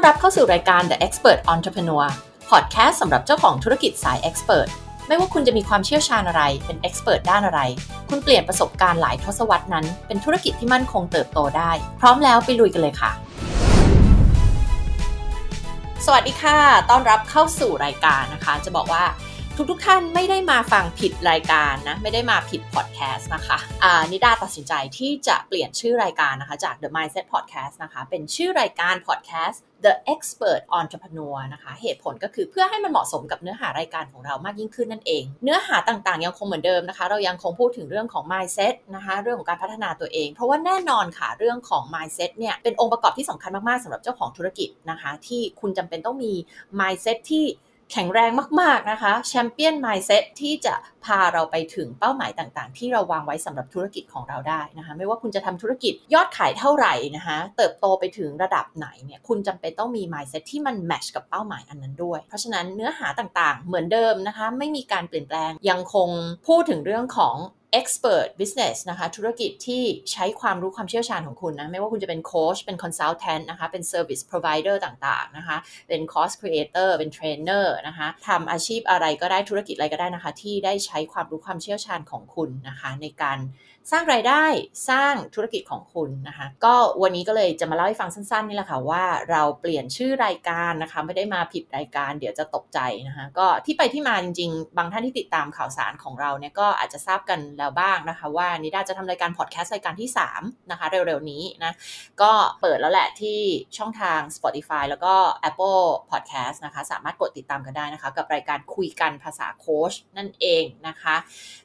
อนรับเข้าสู่รายการ The Expert Entrepreneur Podcast สำหรับเจ้าของธุรกิจสาย Expert ไม่ว่าคุณจะมีความเชี่ยวชาญอะไร เป็น Expert ด้านอะไร คุณเปลี่ยนประสบการณ์หลายทศวรรษนั้น เป็นธุรกิจที่มั่นคงเติบโตได้ พร้อมแล้วไปลุยกันเลยค่ะ สวัสดีค่ะ ต้อนรับเข้าสู่รายการนะคะ จะบอกว่า ทุกๆทท่านไม่ได้มาฟังผิดรายการนะ ไม่ได้มาผิดพอดแคสต์นะคะอ่านิดาตัดสินใจที่จะเปลี่ยนชื่อรายการนะคะ จาก The Mindset Podcast นะคะ เป็นชื่อรายการ Podcast The Expert Entrepreneur นะคะ เหตุผลก็คือเพื่อให้มันเหมาะสมกับเนื้อหารายการของเรามากยิ่งขึ้นนั่นเอง เนื้อหาต่างๆ ยังคงเหมือนเดิมนะคะ เรายังคงพูดถึงเรื่องของ mindset นะคะ เรื่องของการพัฒนาตัวเอง เพราะว่าแน่นอนค่ะ เรื่องของ mindset เนี่ย เป็นองค์ประกอบที่สำคัญมากๆสำหรับเจ้าของธุรกิจนะคะ ที่คุณจำเป็นต้องมี mindset ที่ แข็งแรงมาก ๆ นะคะ champion mindset ที่จะพาเราไปถึงเป้าหมายต่าง ๆ ที่เราวางไว้สำหรับธุรกิจของเราได้นะคะ ไม่ว่าคุณจะทำธุรกิจยอดขายเท่าไหร่นะคะ เติบโตไปถึงระดับไหนเนี่ยคุณจำเป็นต้องมี mindset ที่มัน match กับเป้าหมายอันนั้นด้วย เพราะฉะนั้นเนื้อหาต่างๆ เหมือนเดิมนะคะ ไม่มีการเปลี่ยนแปลงยังคงพูดถึงเรื่องของ expert business นะคะธุรกิจที่ใช้ความรู้ความเชี่ยวชาญของคุณนะ ไม่ว่าคุณจะเป็นโค้ชเป็น consultant นะคะ เป็น service provider ต่างๆนะคะ เป็น course creator เป็น trainer นะคะทำอาชีพอะไรก็ได้ธุรกิจอะไรก็ได้นะคะ ที่ได้ใช้ความรู้ความเชี่ยวชาญของคุณนะคะ ในการสร้างรายได้สร้างธุรกิจของคุณนะคะ ก็วันนี้ก็เลยจะมาเล่าให้ฟังสั้นๆนี่แหละค่ะว่าเราเปลี่ยนชื่อรายการนะคะ ไม่ได้มาผิดรายการเดี๋ยวจะตกใจนะคะ ก็ที่ไปที่มาจริง ๆ บางท่านที่ติดตามข่าวสารของเราเนี่ยก็อาจจะทราบกันแล้วบ้างนะคะ ว่านิดาจะทำรายการพอดแคสต์รายการที่ 3 นะคะ เร็วๆนี้นะ ก็เปิดแล้วแหละที่ช่องทาง Spotify แล้วก็ Apple Podcast นะคะ สามารถกดติดตามกันได้นะคะ กับรายการคุยกันภาษาโค้ชนั่นเองนะคะ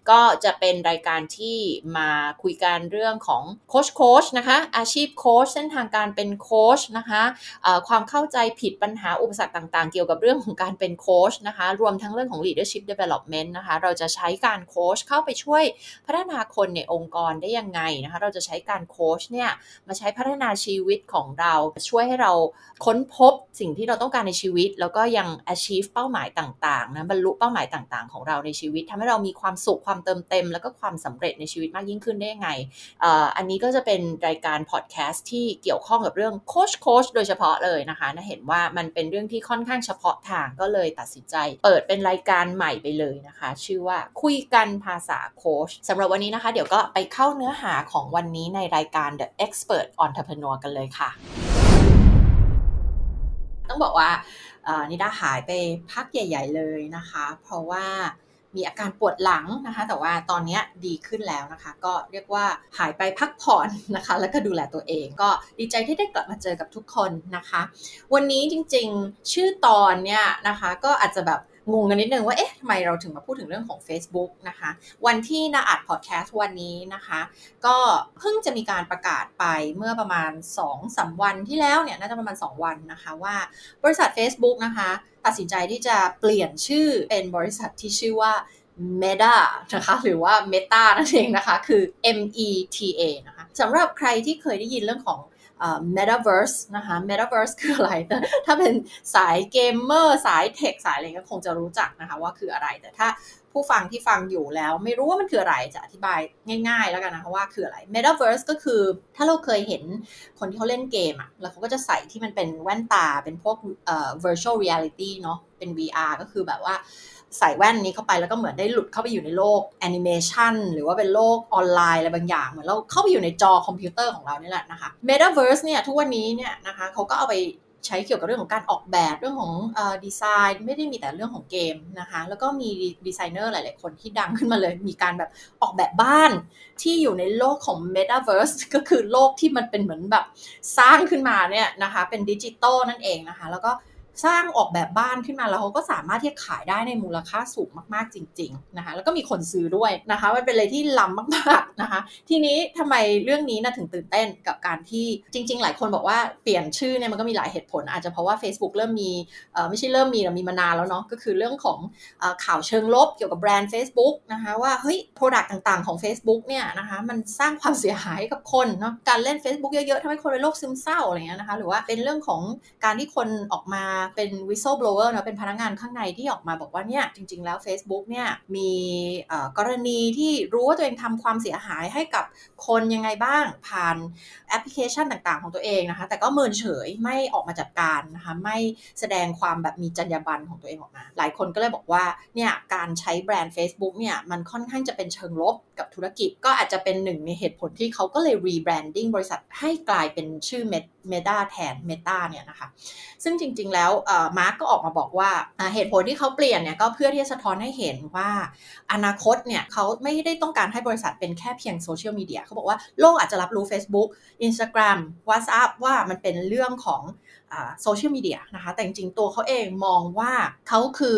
ก็จะเป็นรายการที่มาคุยกันเรื่องของโค้ชโค้ชนะคะอาชีพโค้ชเส้นทางการเป็นโค้ชนะคะความเข้าใจผิดปัญหาอุปสรรคต่างๆ เกี่ยวกับเรื่องของการเป็นโค้ชนะคะ รวมทั้งเรื่องของ leadership development นะคะ เราจะใช้การโค้ชเข้าไปช่วยพัฒนาคนในองค์กรได้ยังไงนะคะเราจะใช้การโค้ชเนี่ยมาใช้พัฒนาชีวิตของเรา ช่วยให้เราค้นพบสิ่งที่เราต้องการในชีวิต แล้วก็ยัง achieve เป้าหมายต่างๆนะบรรลุเป้าหมายต่างๆ ของเราในชีวิตทำให้เรามีความสุขความเติมเต็ม แล้วก็ความสำเร็จในชีวิตมากยิ่งขึ้นได้ยังไงอันนี้ก็จะเป็นรายการพอดแคสต์ที่เกี่ยวข้องกับเรื่องโค้ชโค้ชโดยเฉพาะเลยนะคะนะเห็นว่ามันเป็นเรื่องที่ค่อนข้างเฉพาะทางก็เลยตัดสินใจ เปิดเป็นรายการใหม่ไปเลยนะคะ ชื่อว่าคุยกันภาษาโค้ชสำหรับวันนี้นะคะ เดี๋ยวก็ไปเข้าเนื้อหาของวันนี้ในรายการ The Expert Entrepreneur กันเลยค่ะ ต้องบอกว่านิดาหายไปพักใหญ่ ๆ เลยนะคะ เพราะว่ามีอาการปวดหลังนะคะ แต่ว่าตอนนี้ดีขึ้นแล้วนะคะ ก็เรียกว่าหายไปพักผ่อนนะคะ แล้วก็ดูแลตัวเองก็ดีใจที่ได้กลับมาเจอกับทุกคนนะคะ วันนี้จริงๆ ชื่อตอนเนี่ยนะคะ ก็อาจจะแบบ งงกันนิดนึงว่าเอ๊ะทำไมเราถึงมาพูดถึงเรื่องของ Facebook นะคะ วันที่นาอัดพอดแคสต์วันนี้นะคะ ก็เพิ่งจะมีการประกาศไปเมื่อประมาณ2สาวันที่แล้วเนี่ยน่าจะประมาณ 2 วันนะคะว่าบริษัท Facebook นะคะ ตัดสินใจที่จะเปลี่ยนชื่อเป็นบริษัทที่ชื่อว่า Meta นะคะหรือว่า Meta นั่นเองนะคะ คือ M E T A นะคะสำหรับใครที่เคยได้ยินเรื่องของ Metaverse นะคะ Metaverse คืออะไรแต่ถ้าเป็นสายเกมเมอร์สายเทคสายอะไรก็คงจะรู้จักนะคะว่าคืออะไร แต่ถ้าผู้ฟังที่ฟังอยู่แล้ว ไม่รู้ว่ามันคืออะไรจะอธิบายง่ายๆแล้วกันนะคะว่าคืออะไร Metaverse ก็คือถ้าเราเคยเห็นคนที่เขาเล่นเกมอะแล้วเขาก็จะใส่ที่มันเป็นแว่นตาเป็นพวกเอ่อ virtual reality เนาะเป็น VR ก็คือแบบว่า ใส่แว่นนี้เข้าไปแล้วก็เหมือนได้หลุดเข้าไปอยู่ในโลกแอนิเมชันหรือว่าเป็นโลกออนไลน์อะไรบางอย่าง เหมือนเราเข้าไปอยู่ในจอคอมพิวเตอร์ของเรานี่แหละนะคะ Metaverse เนี่ยทุกวันนี้เนี่ยนะคะเขาก็เอาไปใช้เกี่ยวกับเรื่องของการออกแบบเรื่องของดีไซน์ไม่ได้มีแต่เรื่องของเกมนะคะแล้วก็มีดีไซเนอร์หลาย ๆ คนที่ดังขึ้นมาเลย มีการแบบออกแบบบ้านที่อยู่ในโลกของ Metaverse ก็คือโลกที่มันเป็นเหมือนแบบสร้างขึ้นมาเนี่ยนะคะเป็นดิจิตอลนั่นเองนะคะ แล้วก็ สร้างออกแบบบ้านขึ้นมาแล้วเขาก็สามารถที่จะขายได้ในมูลค่าสูงมากๆจริงๆนะคะแล้วก็มีคนซื้อด้วยนะคะมันเป็นอะไรที่ล้ำมากๆนะคะทีนี้ทำไมเรื่องนี้นะถึงตื่นเต้นกับการที่จริง ๆ หลายคนบอกว่าเปลี่ยนชื่อเนี่ยมันก็มีหลายเหตุผล อาจจะเพราะว่า Facebook เริ่มมีไม่ใช่เริ่มมีแต่มีมานานแล้วเนาะก็คือเรื่องของข่าวเชิงลบเกี่ยวกับแบรนด์ Facebook นะคะว่าเฮ้ย product ต่างๆของ Facebook เนี่ยนะคะมันสร้างความเสียหายกับคนเนาะการเล่น Facebook เยอะๆทำให้คนเป็นโรคซึมเศร้าอะไรเงี้ยนะคะหรือว่าเป็นเรื่องของการที่คนออกมาเป็น whistleblower นะเป็นพนักงานข้างในที่ออกมาบอกว่าเนี่ยจริง ๆ แล้ว Facebook เนี่ยมีกรณีที่รู้ว่าตัวเองทำความเสียหายให้กับคนยังไงบ้าง ผ่านแอปพลิเคชันต่างๆ ของตัวเองนะคะ แต่ก็เมินเฉยไม่ออกมาจัดการนะคะไม่แสดงความแบบมีจรรยาบรรณของตัวเองออกมา หลายคนก็เลยบอกว่าเนี่ยการใช้แบรนด์ Facebook เนี่ยมันค่อนข้างจะเป็นเชิงลบกับธุรกิจ ก็อาจจะเป็นหนึ่งในเหตุผลที่เขาก็เลย rebranding บริษัทให้กลายเป็นชื่อ Meta แทน Meta เนี่ยนะคะ ซึ่งจริง ๆ แล้วมาร์กก็ออกมาบอกว่าเหตุผลที่เขาเปลี่ยนเนี่ยก็เพื่อที่จะสะท้อนให้เห็นว่า อนาคตเนี่ยเขาไม่ได้ต้องการให้บริษัทเป็นแค่เพียงโซเชียลมีเดียเขาบอกว่าโลกอาจจะรับรู้ Facebook Instagram WhatsApp ว่ามันเป็นเรื่องของโซเชียลมีเดียนะคะ แต่จริงๆ ตัวเขาเองมองว่าเขาคือ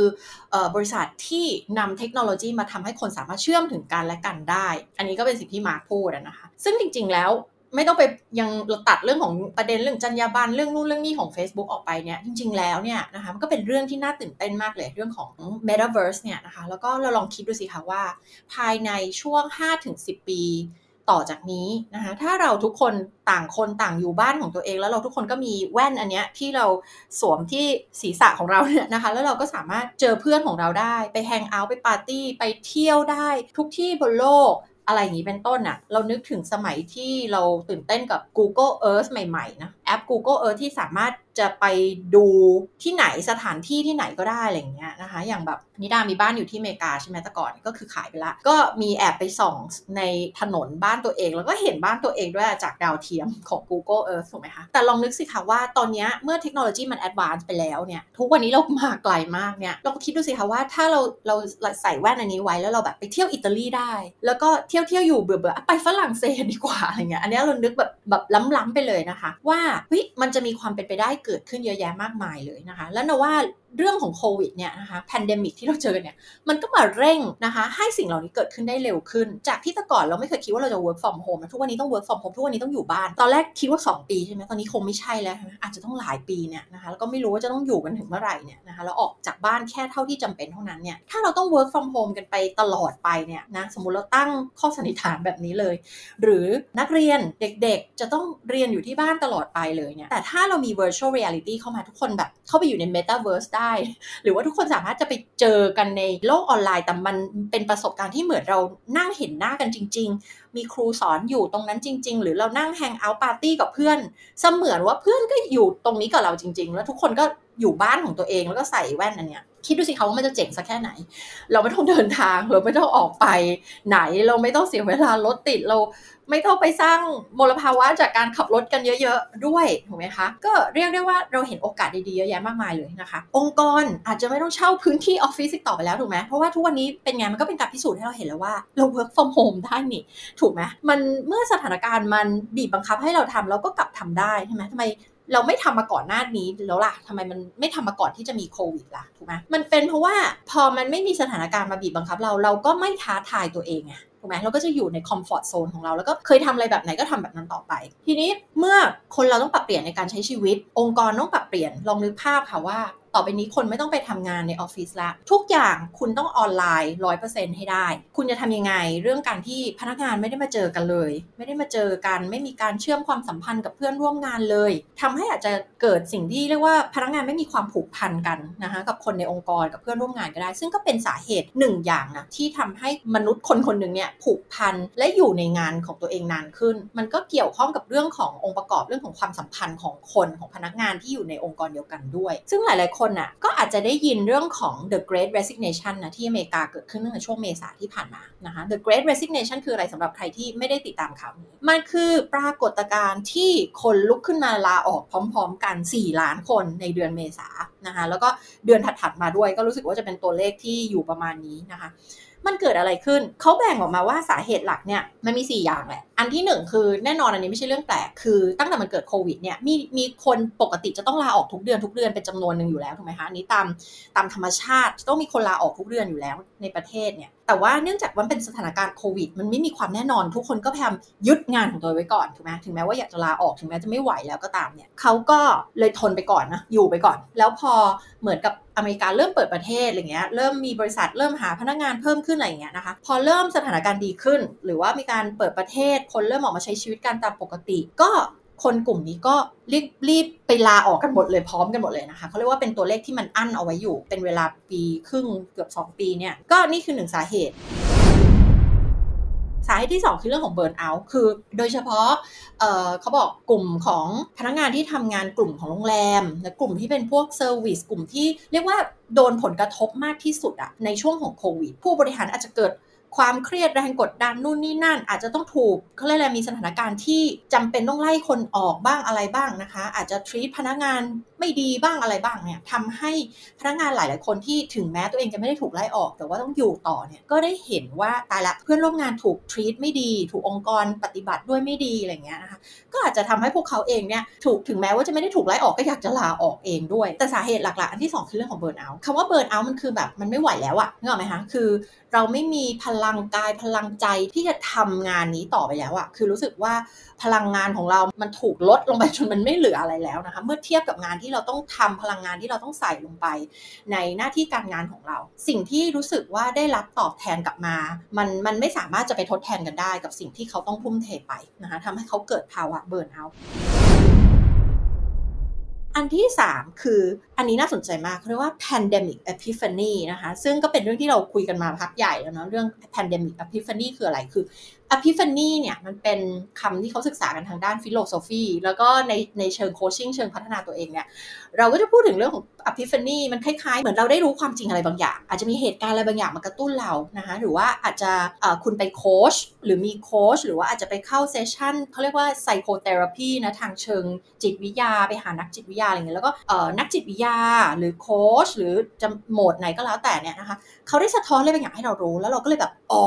บริษัทที่นำเทคโนโลยีมาทำให้คนสามารถเชื่อมถึงกันและกันได้ อันนี้ก็เป็นสิ่งที่มาร์คพูดนะคะ ซึ่งจริงๆแล้ว ไม่ต้องไปยังเราตัดเรื่องของประเด็นเรื่องจรรยาบรรณเรื่องนู่นเรื่องนี้ของ Facebook ออกไปเนี่ยจริง ๆ แล้วเนี่ยนะคะมันก็เป็นเรื่องที่น่าตื่นเต้นมากเลยเรื่องของ Metaverse เนี่ยนะคะแล้วก็เราลองคิดดูสิคะว่า ภายในช่วง 5-10 ปีต่อจากนี้นะคะถ้าเราทุกคนต่างคนต่างอยู่บ้านของตัวเอง แล้วเราทุกคนก็มีแว่นอันเนี้ยที่เราสวมที่ศีรษะของเราเนี่ยนะคะ แล้วเราก็สามารถเจอเพื่อนของเราได้ ไปแฮงเอาท์ไปปาร์ตี้ไปเที่ยวได้ ทุกที่บนโลก อะไรอย่างนี้เป็นต้นอะเรานึกถึงสมัยที่เราตื่นเต้นกับ Google Earth ใหม่ ๆ นะ แอป Google Earth ที่สามารถจะไปดูที่ไหนสถานที่ที่ไหนก็ได้อะไรเงี้ยนะคะ อย่างแบบนิดามีบ้านอยู่ที่อเมริกาใช่ไหมแต่ก่อนก็คือขายไปละ ก็มีแอบไปส่องในถนนบ้านตัวเอง แล้วก็เห็นบ้านตัวเองด้วยจากดาวเทียมของ Google Earth ถูกไหมคะ แต่ลองนึกสิคะว่าตอนนี้เมื่อเทคโนโลยีมัน advance ไปแล้วเนี่ย ทุกวันนี้เรามาไกลมากเนี่ยเราคิดดูสิคะว่าถ้าเราเราใส่แว่นอันนี้ไว้แล้วเราแบบไปเที่ยวอิตาลีได้ แล้วก็เที่ยวเที่ยวอยู่เบื่อเบื่อไปฝรั่งเศสดีกว่าอะไรเงี้ยอันนี้เรานึกแบบแบบล้ำๆไปเลยนะคะ ว่าเฮ้ยมันจะมีความเป็นไปได้เกิดขึ้นเยอะแยะมากมายเลยนะคะ แล้วนะว่า เรื่องของโควิดเนี่ยนะคะ pandemic ที่เราเจอเนี่ยมันก็มาเร่งนะคะให้สิ่งเหล่านี้เกิดขึ้นได้เร็วขึ้น จากที่แต่ก่อนเราไม่เคยคิดว่าเราจะ work from home ทุกวันนี้ต้อง work from home ทุกวันนี้ต้องอยู่บ้าน ตอนแรกคิดว่า 2 ปีใช่ไหมตอนนี้คงไม่ใช่แล้วอาจจะต้องหลายปีเนี่ยนะคะแล้วก็ไม่รู้ว่าจะต้องอยู่กันถึงเมื่อไหร่เนี่ยนะคะแล้วออกจากบ้านแค่เท่าที่จำเป็นเท่านั้นเนี่ยถ้าเราต้อง work from home กันไปตลอดไปเนี่ยนะสมมุติเราตั้งข้อสันนิษฐานแบบนี้เลย หรือนักเรียนเด็กๆ จะต้องเรียนอยู่ที่บ้านตลอดไปเลยเนี่ยแต่ถ้าเรามี virtual reality เข้ามาทุกคนแบบเข้าไปอยู่ใน metaverse ได้หรือว่าทุกคนสามารถจะไปเจอกันในโลกออนไลน์ แต่มันเป็นประสบการณ์ที่เหมือนเรานั่งเห็นหน้ากันจริง ๆ มีครูสอนอยู่ตรงนั้นจริง ๆ หรือเรานั่งแฮงเอาท์ปาร์ตี้กับเพื่อน เสมือนว่าเพื่อนก็อยู่ตรงนี้กับเราจริง ๆ แล้วทุกคนก็ อยู่บ้านของตัวเองแล้วก็ใส่แว่นอันเนี้ยคิดดูสิคะว่ามันจะเจ๋งสักแค่ไหน เราไม่ต้องเดินทางเราไม่ต้องออกไปไหนเราไม่ต้องเสียเวลารถติดเราไม่ต้องไปสร้างมลภาวะจากการขับรถกันเยอะๆด้วยถูกไหมคะ ก็เรียกได้ว่าเราเห็นโอกาสดีๆเยอะแยะมากมายเลยนะคะ องค์กรอาจจะไม่ต้องเช่าพื้นที่ออฟฟิศต่อไปแล้วถูกไหมเพราะว่าทุกวันนี้เป็นไงมันก็เป็นการพิสูจน์ให้เราเห็นแล้วว่าเรา work from home ได้นี่ถูกไหมมันเมื่อสถานการณ์มันบีบบังคับให้เราทำเราก็กลับทำได้ใช่ไหมทำไม เราไม่ทำมาก่อนหน้านี้แล้วล่ะทำไมมันไม่ทำมาก่อนที่จะมีโควิดล่ะถูกไหมมันเป็นเพราะว่าพอมันไม่มีสถานการณ์มาบีบบังคับเราเราก็ไม่ท้าทายตัวเองไงถูกไหมเราก็จะอยู่ในคอมฟอร์ทโซนของเรา แล้วก็เคยทำอะไรแบบไหนก็ทำแบบนั้นต่อไป ทีนี้เมื่อคนเราต้องปรับเปลี่ยนในการใช้ชีวิต องค์กรต้องปรับเปลี่ยนลองนึกภาพค่ะว่า ต่อไปนี้คนไม่ต้องไปทำงานในออฟฟิศละ ทุกอย่างคุณต้องออนไลน์ร้อยเปอร์เซ็นให้ได้ คุณจะทำยังไง เรื่องการที่พนักงานไม่ได้มาเจอกันเลย ไม่ได้มาเจอกัน ไม่มีการเชื่อมความสัมพันธ์กับเพื่อนร่วมงานเลยทำให้อาจจะเกิดสิ่งที่เรียกว่าพนักงานไม่มีความผูกพันกันนะคะกับคนในองค์กรกับเพื่อนร่วมงานก็ได้ ซึ่งก็เป็นสาเหตุหนึ่งอย่างนะที่ทำให้มนุษย์คนคนหนึ่งเนี่ยผูกพันและอยู่ในงานของตัวเองนานขึ้น มันก็เกี่ยวข้องกับเรื่องขององค์ประกอบเรื่องของความสัมพันธ์ของคนของพนักงานที่อยู่ในองค์กรเดียวกันด้วย ซึ่งหลาย ๆ คนอะก็อาจจะได้ยินเรื่องของ the great resignation นะที่อเมริกาเกิดขึ้นตั้งแต่ช่วงเมษาที่ผ่านมานะคะ the great resignation คืออะไรสำหรับใครที่ไม่ได้ติดตามข่าวนี้มันคือปรากฏการณ์ที่คนลุกขึ้นมาลาออกพร้อม ๆ กัน 4 ล้านคนในเดือนเมษานะคะแล้วก็เดือนถัดๆมาด้วยก็รู้สึกว่าจะเป็นตัวเลขที่อยู่ประมาณนี้นะคะ มันเกิดอะไรขึ้น เขาแบ่งออกมาว่าสาเหตุหลักเนี่ยมันมี 4 อย่างแหละ อันที่ 1 คือแน่นอนอันนี้ไม่ใช่เรื่องแปลก คือตั้งแต่มันเกิดโควิดเนี่ยมีมีคนปกติจะต้องลาออกทุกเดือนทุกเดือนเป็นจำนวนหนึ่งอยู่แล้วถูกไหมคะอันนี้ตามตามธรรมชาติต้องมีคนลาออกทุกเดือนอยู่แล้วในประเทศเนี่ย แต่ว่าเนื่องจากมันเป็นสถานการณ์โควิด มันไม่มีความแน่นอน ทุกคนก็พยายามยึดงานของตัวไว้ก่อนถูกไหมถึงแม้ว่าอยากจะลาออกถึงแม้จะไม่ไหวแล้วก็ตามเนี่ยเขาก็เลยทนไปก่อนนะอยู่ไปก่อน แล้วพอเหมือนกับอเมริกาเริ่มเปิดประเทศอะไรเงี้ยเริ่มมีบริษัทเริ่มหาพนักงานเพิ่มขึ้นอะไรเงี้ยนะคะพอเริ่มสถานการณ์ดีขึ้น หรือว่ามีการเปิดประเทศคนเริ่มออกมาใช้ชีวิตกันตามปกติ ก็ คนกลุ่มนี้ก็รีบรีบไปลาออกกันหมดเลยพร้อมกันหมดเลยนะคะเขาเรียกว่าเป็นตัวเลขที่มันอั้นเอาไว้อยู่ เป็นเวลาปีครึ่งเกือบ 2 ปีเนี่ยก็นี่คือหนึ่งสาเหตุสาเหตุที่ 2 คือเรื่องของเบิร์นเอาท์คือ โดยเฉพาะเเขาบอกกลุ่มของพนักงานที่ทำงานกลุ่มของโรงแรมและกลุ่มที่เป็นพวกเซอร์วิสกลุ่มที่เรียกว่าโดนผลกระทบมากที่สุดอะในช่วงของโควิด ผู้บริหารอาจจะเกิด ความเครียดแรงกดดันนู่นนี่นั่น อาจจะต้องถูกเขาเรียกอะไรมีสถานการณ์ที่จำเป็นต้องไล่คนออกบ้างอะไรบ้างนะคะ อาจจะทรีตพนักงานไม่ดีบ้างอะไรบ้างเนี่ยทำให้พนักงานหลาย ๆ คนที่ถึงแม้ตัวเองจะไม่ได้ถูกไล่ออก แต่ว่าต้องอยู่ต่อเนี่ยก็ได้เห็นว่าตายละเพื่อนร่วมงานถูกทรีตไม่ดี ถูกองค์กรปฏิบัติด้วยไม่ดีอะไรเงี้ยนะคะก็อาจจะทำให้พวกเขาเองเนี่ยถูกถึงแม้ว่าจะไม่ได้ถูกไล่ออกก็อยากจะลาออกเองด้วย แต่สาเหตุหลัก ๆ อันที่ 2 คือเรื่องของเบิร์นเอาท์คำว่าเบิร์นเอาท์มันคือแบบมันไม่ไหวแล้วอะนึกออกไหมคะคือเราไม่มีพลังกายพลังใจที่จะทำงานนี้ต่อไปแล้วอะคือรู้สึกว่าพลังงานของเรา มันถูกลดลงไปจนมันไม่เหลืออะไรแล้วนะคะ เมื่อเทียบกับงานที่เราต้องทำพลังงานที่เราต้องใส่ลงไป ในหน้าที่การงานของเรา สิ่งที่รู้สึกว่าได้รับตอบแทนกลับมา มันมันไม่สามารถจะไปทดแทนกันได้กับสิ่งที่เขาต้องทุ่มเทไปนะคะทำให้เขาเกิดภาวะ burnout อันที่ 3 คืออันนี้น่าสนใจมากเรียกว่า pandemic epiphany นะคะ ซึ่งก็เป็นเรื่องที่เราคุยกันมาพักใหญ่แล้วเนาะเรื่อง pandemic epiphany คืออะไรคือ epiphany เนี่ยมันเป็นคำที่เขาศึกษากันทางด้าน philosophy แล้วก็ในในเชิง coaching เชิงพัฒนาตัวเองเนี่ยเราก็จะพูดถึงเรื่องของ epiphany มันคล้ายๆ เหมือนเราได้รู้ความจริงอะไรบางอย่าง อาจจะมีเหตุการณ์อะไรบางอย่างมากระตุ้นเรานะคะหรือว่าอาจจะคุณไปโคชหรือมีโคชหรือว่าอาจจะไปเข้า session เขาเรียกว่า psychotherapy นะทางเชิงจิตวิทยาไปหานักจิตวิทยาอะไรเงี้ยแล้วก็นักจิตวิทยาหรือโคชหรือจะโหมดไหนก็แล้วแต่เนี่ยนะคะเขาได้สะท้อนอะไรบางอย่างให้เรารู้แล้วเราก็เลยแบบอ๋อ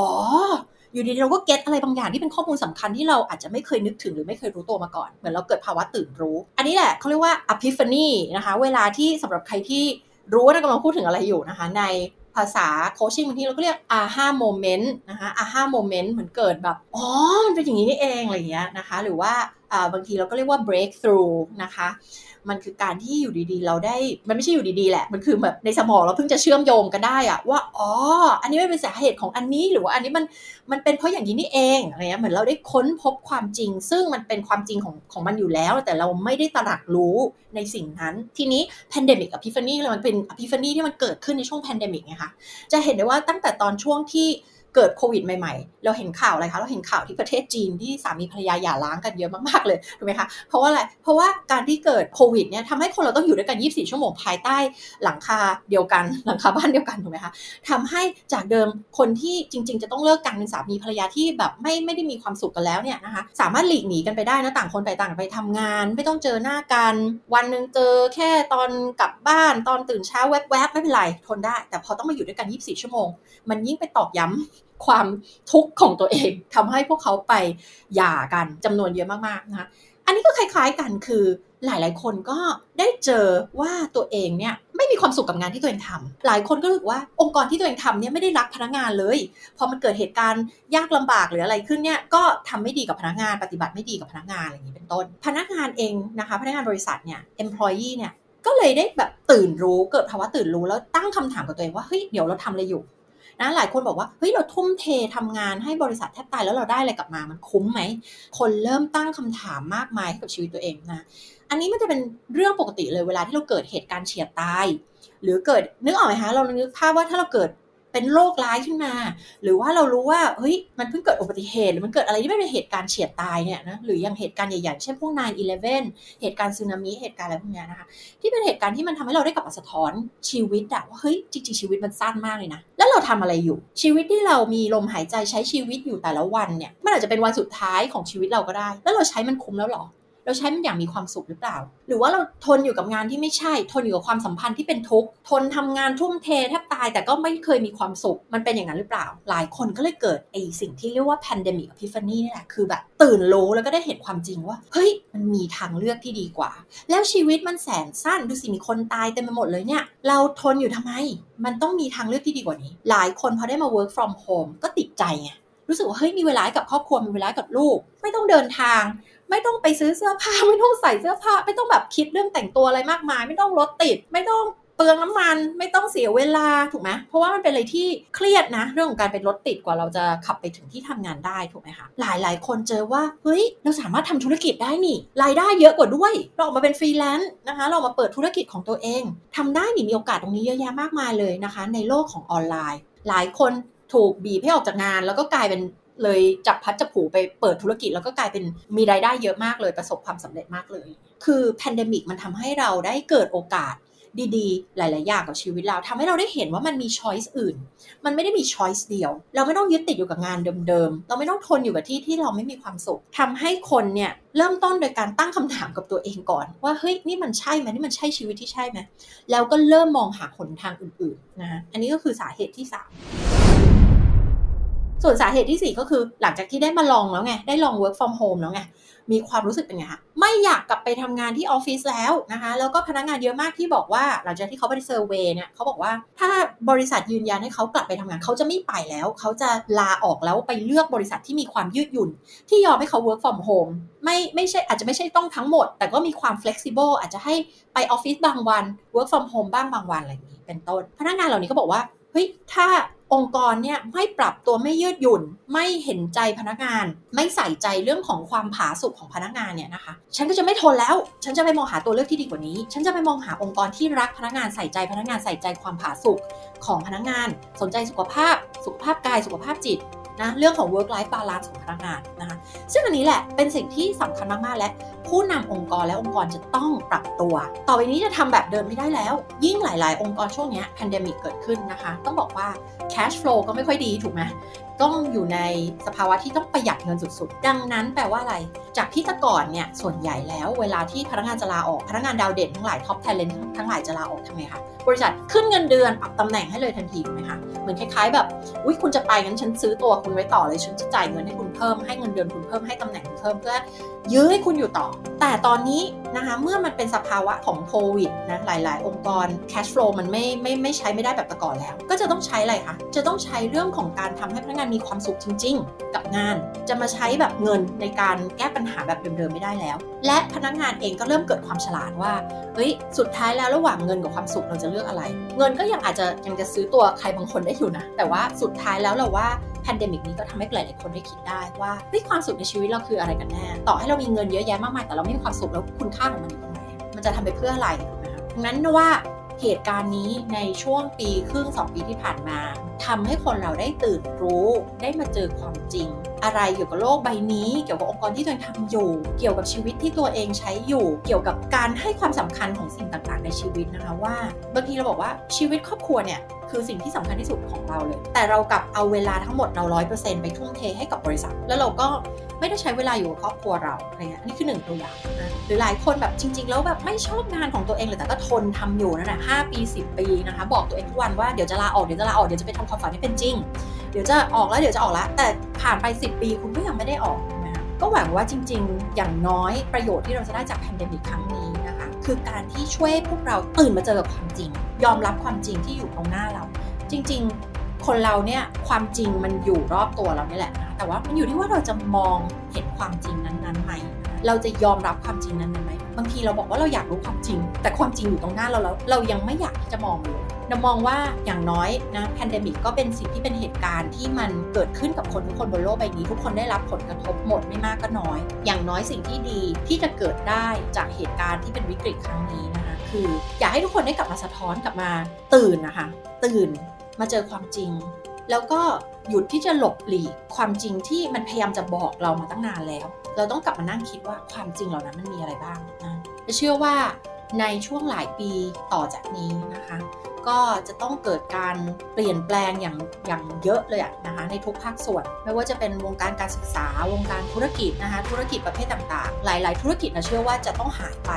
อยู่ดีเราก็ get อะไรบางอย่างที่เป็นข้อมูลสำคัญที่เราอาจจะไม่เคยนึกถึงหรือไม่เคยรู้ตัวมาก่อน เหมือนเราเกิดภาวะตื่นรู้ อันนี้แหละเขาเรียกว่า epiphany นะคะ เวลาที่สำหรับใครที่รู้ว่าเรากำลังพูดถึงอะไรอยู่นะคะ ในภาษาโคชชิ่งบางทีเราก็เรียก aha moment นะคะ aha moment เหมือนเกิดแบบ อ๋อ มันเป็นอย่างนี้นี่เองอะไรอย่างเงี้ยนะคะ หรือว่า บางทีเราก็เรียกว่า breakthrough นะคะ มันคือการที่อยู่ดีๆ เราได้ มันไม่ใช่อยู่ดีๆ แหละ มันคือแบบในสมองเราเพิ่งจะเชื่อมโยงกันได้อะว่า อ๋อ อันนี้ไม่เป็นสาเหตุของอันนี้ หรือว่าอันนี้มัน มันเป็นเพราะอย่างนี้นี่เองอะไรเงี้ย เหมือนเราได้ค้นพบความจริง ซึ่งมันเป็นความจริงของของมันอยู่แล้ว แต่เราไม่ได้ตระหนักรู้ในสิ่งนั้น ทีนี้ pandemic epiphany เลยมันเป็น epiphany ที่มันเกิดขึ้นในช่วง pandemic ไงคะ จะเห็นได้ว่าตั้งแต่ตอนช่วงที่ เกิดโควิดใหม่ๆ เราเห็นข่าวอะไรคะ เราเห็นข่าวที่ประเทศจีนที่สามีภรรยาหย่าร้างกันเยอะมากๆเลยถูกไหมคะ เพราะว่าอะไร เพราะว่าการที่เกิดโควิดเนี่ยทำให้คนเราต้องอยู่ด้วยกัน 24 ชั่วโมงภายใต้หลังคาเดียวกัน หลังคาบ้านเดียวกันถูกไหมคะทำให้จากเดิมคนที่จริง ๆ จะต้องเลิกกันเป็นสามีภรรยาที่แบบไม่ไม่ได้มีความสุขกันแล้วเนี่ยนะคะสามารถหลีกหนีกันไปได้นะต่างคนไปต่างไปทำงาน ไม่ต้องเจอหน้ากัน วันหนึ่งเจอแค่ตอนกลับบ้านตอนตื่นเช้าแวบๆไม่เป็นไรทนได้ แต่พอต้องมาอยู่ด้วยกัน 24 ชั่วโมง มันยิ่งไปตอกย้ำ ความทุกข์ของตัวเองทำให้พวกเขาไปหย่ากันจำนวนเยอะมากๆนะคะอันนี้ก็คล้าย ๆกันคือหลายๆ คนก็ได้เจอว่าตัวเองเนี่ยไม่มีความสุขกับงานที่ตัวเองทำหลายคนก็รู้สึกว่าองค์กรที่ตัวเองทำเนี่ยไม่ได้รักพนักงานเลย พอมันเกิดเหตุการณ์ยากลำบากหรืออะไรขึ้นเนี่ยก็ทำไม่ดีกับพนักงาน ปฏิบัติไม่ดีกับพนักงานอะไรอย่างนี้เป็นต้น พนักงานเองนะคะพนักงานบริษัทเนี่ย employee เนี่ยก็เลยได้แบบตื่นรู้เกิดภาวะตื่นรู้แล้วตั้งคำถามกับตัวเองว่าเฮ้ยเดี๋ยวเราทำอะไรอยู่ นะหลายคนบอกว่าเฮ้ยเราทุ่มเททำงานให้บริษัทแทบตายแล้วเราได้อะไรกลับมามันคุ้มไหมคนเริ่มตั้งคำถามมากมายกับชีวิตตัวเองนะอันนี้มันจะเป็นเรื่องปกติเลยเวลาที่เราเกิดเหตุการณ์เฉียดตาย หรือเกิดนึกออกไหมคะเรานึกภาพว่าถ้าเราเกิด เป็นโรคร้ายขึ้นมา หรือว่าเรารู้ว่าเฮ้ยมันเพิ่งเกิดอุบัติเหตุหรือมันเกิดอะไรที่ไม่เป็นเหตุการณ์เฉียดตายเนี่ยนะหรืออย่างเหตุการณ์ใหญ่ๆเช่นพวก 9-11 เหตุการณ์สึนามิเหตุการณ์อะไรพวกนี้นะคะที่เป็นเหตุการณ์ที่มันทำให้เราได้กลับมาสะท้อนชีวิตอะว่าเฮ้ยจริงๆชีวิตมันสั้นมากเลยนะแล้วเราทำอะไรอยู่ ชีวิตที่เรามีลมหายใจใช้ชีวิตอยู่แต่ละวันเนี่ยมันอาจจะเป็นวันสุดท้ายของชีวิตเราก็ได้ แล้วเราใช้มันคุ้มแล้วหรอ เราใช้มันอย่างมีความสุขหรือเปล่า หรือว่าเราทนอยู่กับงานที่ไม่ใช่ ทนอยู่กับความสัมพันธ์ที่เป็นทุกข์ ทนทำงานทุ่มเทแทบตาย แต่ก็ไม่เคยมีความสุข มันเป็นอย่างนั้นหรือเปล่า หลายคนก็เลยเกิดไอสิ่งที่เรียกว่า pandemic epiphany นี่แหละ คือแบบตื่นรู้แล้วก็ได้เห็นความจริงว่า เฮ้ย มันมีทางเลือกที่ดีกว่า แล้วชีวิตมันแสนสั้น ดูสิมีคนตายเต็มไปหมดเลยเนี่ย เราทนอยู่ทำไม มันต้องมีทางเลือกที่ดีกว่านี้ หลายคนพอได้มา work from home ก็ติดใจไงรู้สึกว่าเฮ้ยมีเวลากับครอบครัวมีเวลากับลูก ไม่ต้องเดินทาง ไม่ต้องไปซื้อเสื้อผ้า ไม่ต้องใส่เสื้อผ้า ไม่ต้องแบบคิดเรื่องแต่งตัวอะไรมากมาย ไม่ต้องรถติด ไม่ต้องปลืองน้ำมัน ไม่ต้องเสียเวลาถูกไหมเพราะว่ามันเป็นอะไรที่เครียดนะ เรื่องของการเป็นรถติดกว่าเราจะขับไปถึงที่ทำงานได้ถูกไหมคะหลายหลายคนเจอว่าเฮ้ยเราสามารถทำธุรกิจได้นี่รายได้เยอะกว่าด้วย เราออกมาเป็นฟรีแลนซ์นะคะเรามาเปิดธุรกิจของตัวเองทำได้นี่มีโอกาสตรงนี้เยอะแยะมากมายเลยนะคะ ในโลกของออนไลน์ หลายคนถูกบีบให้ออกจากงานแล้วก็กลายเป็น เลยจับพลัดจับผลูไปเปิดธุรกิจแล้วก็กลายเป็นมีรายได้เยอะมากเลยประสบความสำเร็จมากเลย คือ pandemic มันทำให้เราได้เกิดโอกาสดีๆ หลาย ๆ อย่างกับชีวิตเราทำให้เราได้เห็นว่ามันมี choice อื่น มันไม่ได้มี choice เดียว เราไม่ต้องยึดติดอยู่กับงานเดิม ๆ เราไม่ต้องทนอยู่กับที่ที่เราไม่มีความสุขทำให้คนเนี่ยเริ่มต้นโดยการตั้งคำถามกับตัวเองก่อน ว่าเฮ้ยนี่มันใช่ไหมนี่มันใช่ชีวิตที่ใช่ไหมแล้วก็เริ่มมองหาหนทางอื่น ๆ นะฮะอันนี้ก็คือสาเหตุที่3 ส่วนสาเหตุที่ 4 ก็คือหลังจากที่ได้มาลองแล้วไง ได้ลอง work from home แล้วไง มีความรู้สึกเป็นไงคะ ไม่อยากกลับไปทำงานที่ออฟฟิศแล้วนะคะ แล้วก็พนักงานเยอะมากที่บอกว่า หลังจากที่เขาไปเซอร์เวยเนี่ยเขาบอกว่าถ้าบริษัทยืนยันให้เขากลับไปทำงานเขาจะไม่ไปแล้ว เขาจะลาออกแล้วไปเลือกบริษัทที่มีความยืดหยุ่น ที่ยอมให้เขา work from home ไม่ไม่ใช่อาจจะไม่ใช่ต้องทั้งหมด แต่ก็มีความ flexible อาจจะให้ไปออฟฟิศบางวัน work from home บ้างบางวันอะไรอย่างนี้เป็นต้น พนักงานเหล่านี้ก็บอกว่า เฮ้ยถ้าองค์กรเนี่ยไม่ปรับตัวไม่ยืดหยุ่น ไม่เห็นใจพนักงาน ไม่ใส่ใจเรื่องของความผาสุกของพนักงานเนี่ยนะคะ ฉันก็จะไม่ทนแล้ว ฉันจะไปมองหาตัวเลือกที่ดีกว่านี้ ฉันจะไปมองหาองค์กรที่รักพนักงานใส่ใจพนักงานใส่ใจความผาสุกของพนักงาน สนใจสุขภาพ สุขภาพกายสุขภาพจิต นะเรื่องของ work life balance ของพนักงานนะคะซึ่งอันนี้แหละเป็นสิ่งที่สำคัญมาก ๆ และ ผู้นำองค์กรและองค์กรจะต้องปรับตัว ต่อไปนี้จะทำแบบเดิมไม่ได้แล้ว ยิ่งหลาย ๆ องค์กรช่วงนี้ pandemic เกิดขึ้นนะคะ ต้องบอกว่า cash flow ก็ไม่ค่อยดีถูกไหม ต้องอยู่ในสภาวะที่ต้องประหยัดเงินสุดๆ ดังนั้นแปลว่าอะไร จากที่แต่ก่อนเนี่ยส่วนใหญ่แล้วเวลาที่พนักงานจะลาออกพนักงานดาวเด่นทั้งหลายท็อป a l เลนทั้งหลายจะลาออกทำไมคะบริษัทขึ้นเงินเดือนปรับตำแหน่งให้เลยทันทีไหมคะเหมือนคล้ายๆ แบบอุ้ยคุณจะไปงั้นฉันซื้อตัวคุณไว้ต่อเลยฉันจะจ่ายเงินให้คุณเพิ่มให้เงินเดือนคุณเพิ่มให้ตำแหน่งคุณเพิ่มเพื่อยื้อให้คุณอยู่ต่อ แต่ตอนนี้นะคะเมื่อมันเป็นสภาวะของโควิดนะหลาย ๆ องค์กร cash flow มันไม่ไม่ไม่ใช้ไม่ได้แบบแต่ก่อนแล้ว ก็จะต้องใช้อะไรคะจะต้องใช้เรื่องของการทำให้พนักงานมีความสุขจริง ๆ กับงาน จะมาใช้แบบเงินในการแก้ปัญหาแบบเดิมๆไม่ได้แล้ว และพนักงานเองก็เริ่มเกิดความฉลาดว่าเฮ้ยสุดท้ายแล้วระหว่างเงินกับความสุขเราจะเลือกอะไร เงินก็ยังอาจจะยังจะซื้อตัวใครบางคนได้อยู่นะ แต่ว่าสุดท้ายแล้วเราว่า pandemic นี้ก็ทำให้หลายๆคนได้คิดได้ว่าเฮ้ยความสุขในชีวิตเราคืออะไรกันแน่ต่อให้เรามีเงินเยอะแยะมากมายแต่เราไม่มีความสุขแล้วคุณค่าของมันอยู่ตรงไหนมันจะทำไปเพื่ออะไรนะคะดังนั้นว่า เหตุการณ์นี้ในช่วงปีครึ่งสองปีที่ผ่านมาทำให้คนเราได้ตื่นรู้ได้มาเจอความจริง อะไรเกี่ยวกับโลกใบนี้ เกี่ยวกับองค์กรที่ตัวเองทำอยู่ เกี่ยวกับชีวิตที่ตัวเองใช้อยู่ เกี่ยวกับการให้ความสำคัญของสิ่งต่างๆ ในชีวิตนะคะว่า บางทีเราบอกว่าชีวิตครอบครัวเนี่ยคือสิ่งที่สำคัญที่สุดของเราเลย แต่เรากลับเอาเวลาทั้งหมดเราร้อยเปอร์เซ็นต์ไปทุ่มเทให้กับบริษัท แล้วเราก็ไม่ได้ใช้เวลาอยู่กับครอบครัวเราอะไรเงี้ยนี่คือหนึ่งตัวอย่างนะหรือหลายคนแบบจริง ๆ แล้วแบบไม่ชอบงานของตัวเองเลยแต่ก็ทนทำอยู่นั่นแหละห้าปีสิบปีนะคะ บอกตัวเองทุกวันว่าเดี๋ยวจะลาออกเดี๋ยวจะลาออกเดี๋ยวจะไปทำความฝันให้เป็นจริง เดี๋ยวจะออกแล้วเดี๋ยวจะออกแล้วแต่ผ่านไป10 ปีคุณก็ยังไม่ได้ออกนะคะก็หวังว่าจริง ๆ อย่างน้อยประโยชน์ที่เราจะได้จาก pandemic ครั้งนี้นะคะคือการที่ช่วยพวกเราตื่นมาเจอกับความจริง ยอมรับความจริงที่อยู่ตรงหน้าเรา จริง ๆ คนเราเนี่ยความจริงมันอยู่รอบตัวเรานี่แหละนะแต่ว่ามันอยู่ที่ว่าเราจะมองเห็นความจริงนั้นๆไหมเราจะยอมรับความจริงนั้นไหม บางทีเราบอกว่าเราอยากรู้ความจริง แต่ความจริงอยู่ตรงหน้าเราแล้ว เรายังไม่อยากจะมองเลยเรามองว่าอย่างน้อยนะแพนเดมิกก็เป็นสิ่งที่เป็นเหตุการณ์ที่มันเกิดขึ้นกับคนทุกคนบนโลกใบนี้ ทุกคนได้รับผลกระทบหมดไม่มากก็น้อย อย่างน้อยสิ่งที่ดีที่จะเกิดได้จากเหตุการณ์ที่เป็นวิกฤตครั้งนี้นะคะคืออยากให้ทุกคนได้กลับมาสะท้อนกลับมาตื่นนะคะ ตื่นมาเจอความจริง แล้วก็ หยุดที่จะหลบหลีกความจริงที่มันพยายามจะบอกเรามาตั้งนานแล้ว เราต้องกลับมานั่งคิดว่าความจริงเหล่านั้นมันมีอะไรบ้างนะเชื่อว่าในช่วงหลายปีต่อจากนี้นะคะ ก็จะต้องเกิดการเปลี่ยนแปลงอย่างอย่างเยอะเลยนะคะในทุกภาคส่วน ไม่ว่าจะเป็นวงการการศึกษาวงการธุรกิจนะคะธุรกิจประเภทต่างๆ หลาย ๆ ธุรกิจนะเชื่อว่าจะต้องหายไป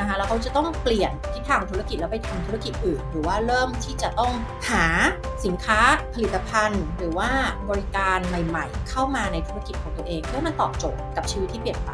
นะคะแล้วเขาจะต้องเปลี่ยนทิศทางธุรกิจแล้วไปทำธุรกิจอื่น หรือว่าเริ่มที่จะต้องหาสินค้าผลิตภัณฑ์ หรือว่าบริการใหม่ๆ เข้ามาในธุรกิจของตัวเอง เพื่อมันตอบโจทย์กับชีวิตที่เปลี่ยนไป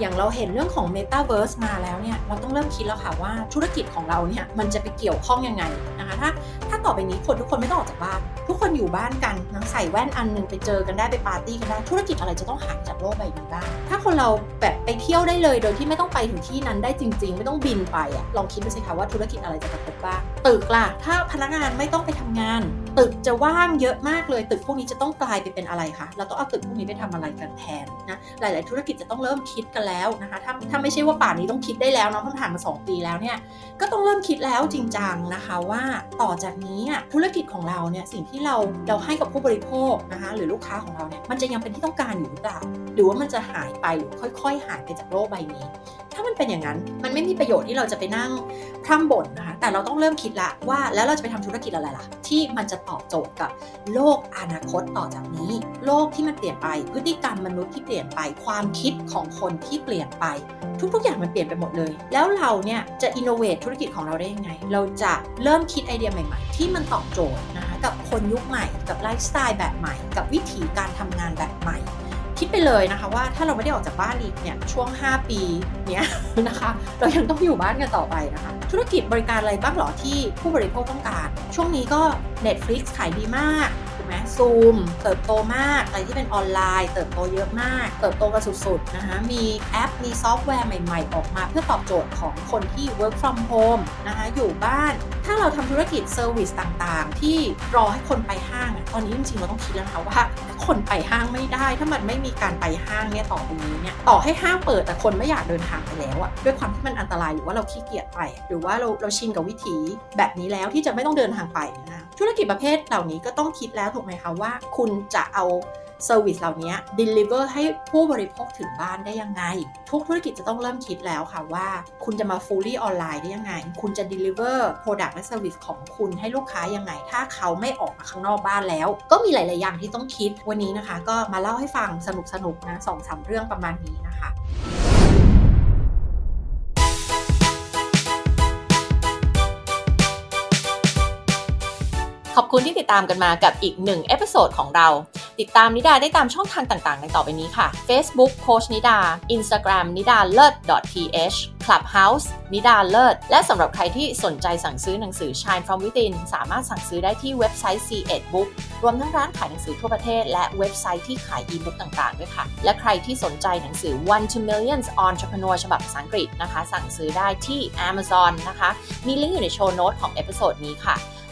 อย่างเราเห็นเรื่องของ Metaverse มาแล้วเนี่ยเราต้องเริ่มคิดแล้วค่ะว่าธุรกิจของเราเนี่ยมันจะไปเกี่ยวข้องยังไงนะคะถ้าาต่อไปนี้คนทุกคนไม่ต้องออกจากบ้าน ทุกคนอยู่บ้านกันนังใส่แว่นอันนึงไปเจอกันได้ไปปาร์ตี้กันได้ธุรกิจอะไรจะต้องหายจากโลกใบนี้บ้างถ้าคนเราแบบไปเที่ยวได้เลย โดยที่ไม่ต้องไปถึงที่นั้นได้จริง ๆ ไม่ต้องบินไปอะลองคิดดูสิคะว่าธุรกิจอะไรจะกระทบบ้าง ตึกล่ะ ถ้าพนักงานไม่ต้องไปทำงาน ตึกจะว่างเยอะมากเลย ตึกพวกนี้จะต้องกลายไปเป็นอะไรคะ เราต้องเอาตึกพวกนี้ไปทำอะไรกันแทนนะ หลาย ๆ ธุรกิจจะต้องเริ่มคิดกันแล้วนะคะ ถ้าถ้าไม่ใช่ว่าป่านนี้ต้องคิดได้แล้วเนาะเพราะผ่านมา2ปีแล้วเนี่ย ก็ต้องเริ่มคิดแล้วจริงจังนะคะว่าต่อจากนี้ธุรกิจของเราเนี่ยสิ่งที่เราเราให้กับผู้บริโภคนะคะ หรือลูกค้าของเราเนี่ยมันจะยังเป็นที่ต้องการอยู่หรือเปล่า หรือว่ามันจะหายไปหรือค่อย ๆ หายไปจากโลกใบนี้ ถ้ามันเป็นอย่างนั้นมันไม่มีประโยชน์ที่เราจะไปนั่งพร่ำบ่นนะคะ แต่เราต้องเริ่มคิดละว่าแล้วเราจะไปทำธุรกิจอะไรล่ะ ที่มันจะตอบโจทย์กับโลกอนาคตต่อจากนี้ โลกที่มันเปลี่ยนไป พฤติกรรมมนุษย์ที่เปลี่ยนไป ความคิดของคนที่เปลี่ยนไป ทุกๆ อย่างมันเปลี่ยนไปหมดเลย แล้วเราเนี่ยจะ innovate ธุรกิจของเราได้ยังไง เราจะเริ่มคิดไอเดียใหม่ๆ ที่มันตอบโจทย์นะคะกับคนยุคใหม่ กับไลฟ์สไตล์แบบใหม่ กับวิถีการทำงานแบบใหม่ คิดไปเลยนะคะว่าถ้าเราไม่ได้ออกจากบ้านอีกเนี่ยช่วง 5 ปีเนี้ยนะคะเรายังต้องอยู่บ้านกันต่อไปนะคะธุรกิจบริการอะไรบ้างหรอที่ผู้บริโภคต้องการ ช่วงนี้ก็ Netflix ขายดีมากถูก ไหมซูมเติบโตมากอะไรที่เป็นออนไลน์ เติบโตเยอะมาก เติบโตกันสุดๆนะคะมีแอปมีซอฟต์แวร์ใหม่ๆ ออกมาเพื่อตอบโจทย์ของคนที่ work from home นะคะอยู่บ้าน ถ้าเราทำธุรกิจ service ต่างๆ ที่รอให้คนไปห้าง ตอนนี้จริงๆเราต้องคิดแล้วนะคะว่าคนไปห้างไม่ได้ ถ้ามันไม่มีการไปห้างเนี่ยต่อไปนี้เนี่ยต่อให้ห้างเปิดแต่คนไม่อยากเดินทางไปแล้วอะด้วยความที่มันอันตรายหรือว่าเราขี้เกียจไป หรือว่าเราเราชินกับวิถีแบบนี้แล้วที่จะไม่ต้องเดินทางไปนะคะ ธุรกิจประเภทเหล่านี้ก็ต้องคิดแล้วถูกไหมคะว่าคุณจะเอาเซอร์วิสเหล่านี้ deliver ให้ผู้บริโภคถึงบ้านได้ยังไง ทุกธุรกิจจะต้องเริ่มคิดแล้วค่ะว่า คุณจะมา fully ออนไลน์ได้ยังไง คุณจะ deliver product และ service ของคุณให้ลูกค้ายังไง ถ้าเขาไม่ออกมาข้างนอกบ้านแล้ว ก็มีหลาย ๆ อย่างที่ต้องคิดวันนี้นะคะ ก็มาเล่าให้ฟังสนุกๆนะสองสามเรื่องประมาณนี้นะคะ ขอบคุณที่ติดตามกันมากับอีกหนึ่ง episode ของเรา ติดตามนิดาได้ตามช่องทางต่างๆในต่อไปนี้ค่ะ Facebook โคชนิดา Instagram นิดาเลิศ .th Clubhouse นิดาเลิศ และสำหรับใครที่สนใจสั่งซื้อหนังสือ Shine from Within สามารถสั่งซื้อได้ที่เว็บไซต์ SE-ED Book รวมทั้งร้านขายหนังสือทั่วประเทศ และเว็บไซต์ที่ขายอีบุ๊กต่างๆด้วยค่ะ และใครที่สนใจหนังสือ One to Millions Entrepreneur ฉบับภาษาอังกฤษนะคะ สั่งซื้อได้ที่ Amazon นะคะ มีลิงก์อยู่ใน show note ของ episode นี้ค่ะ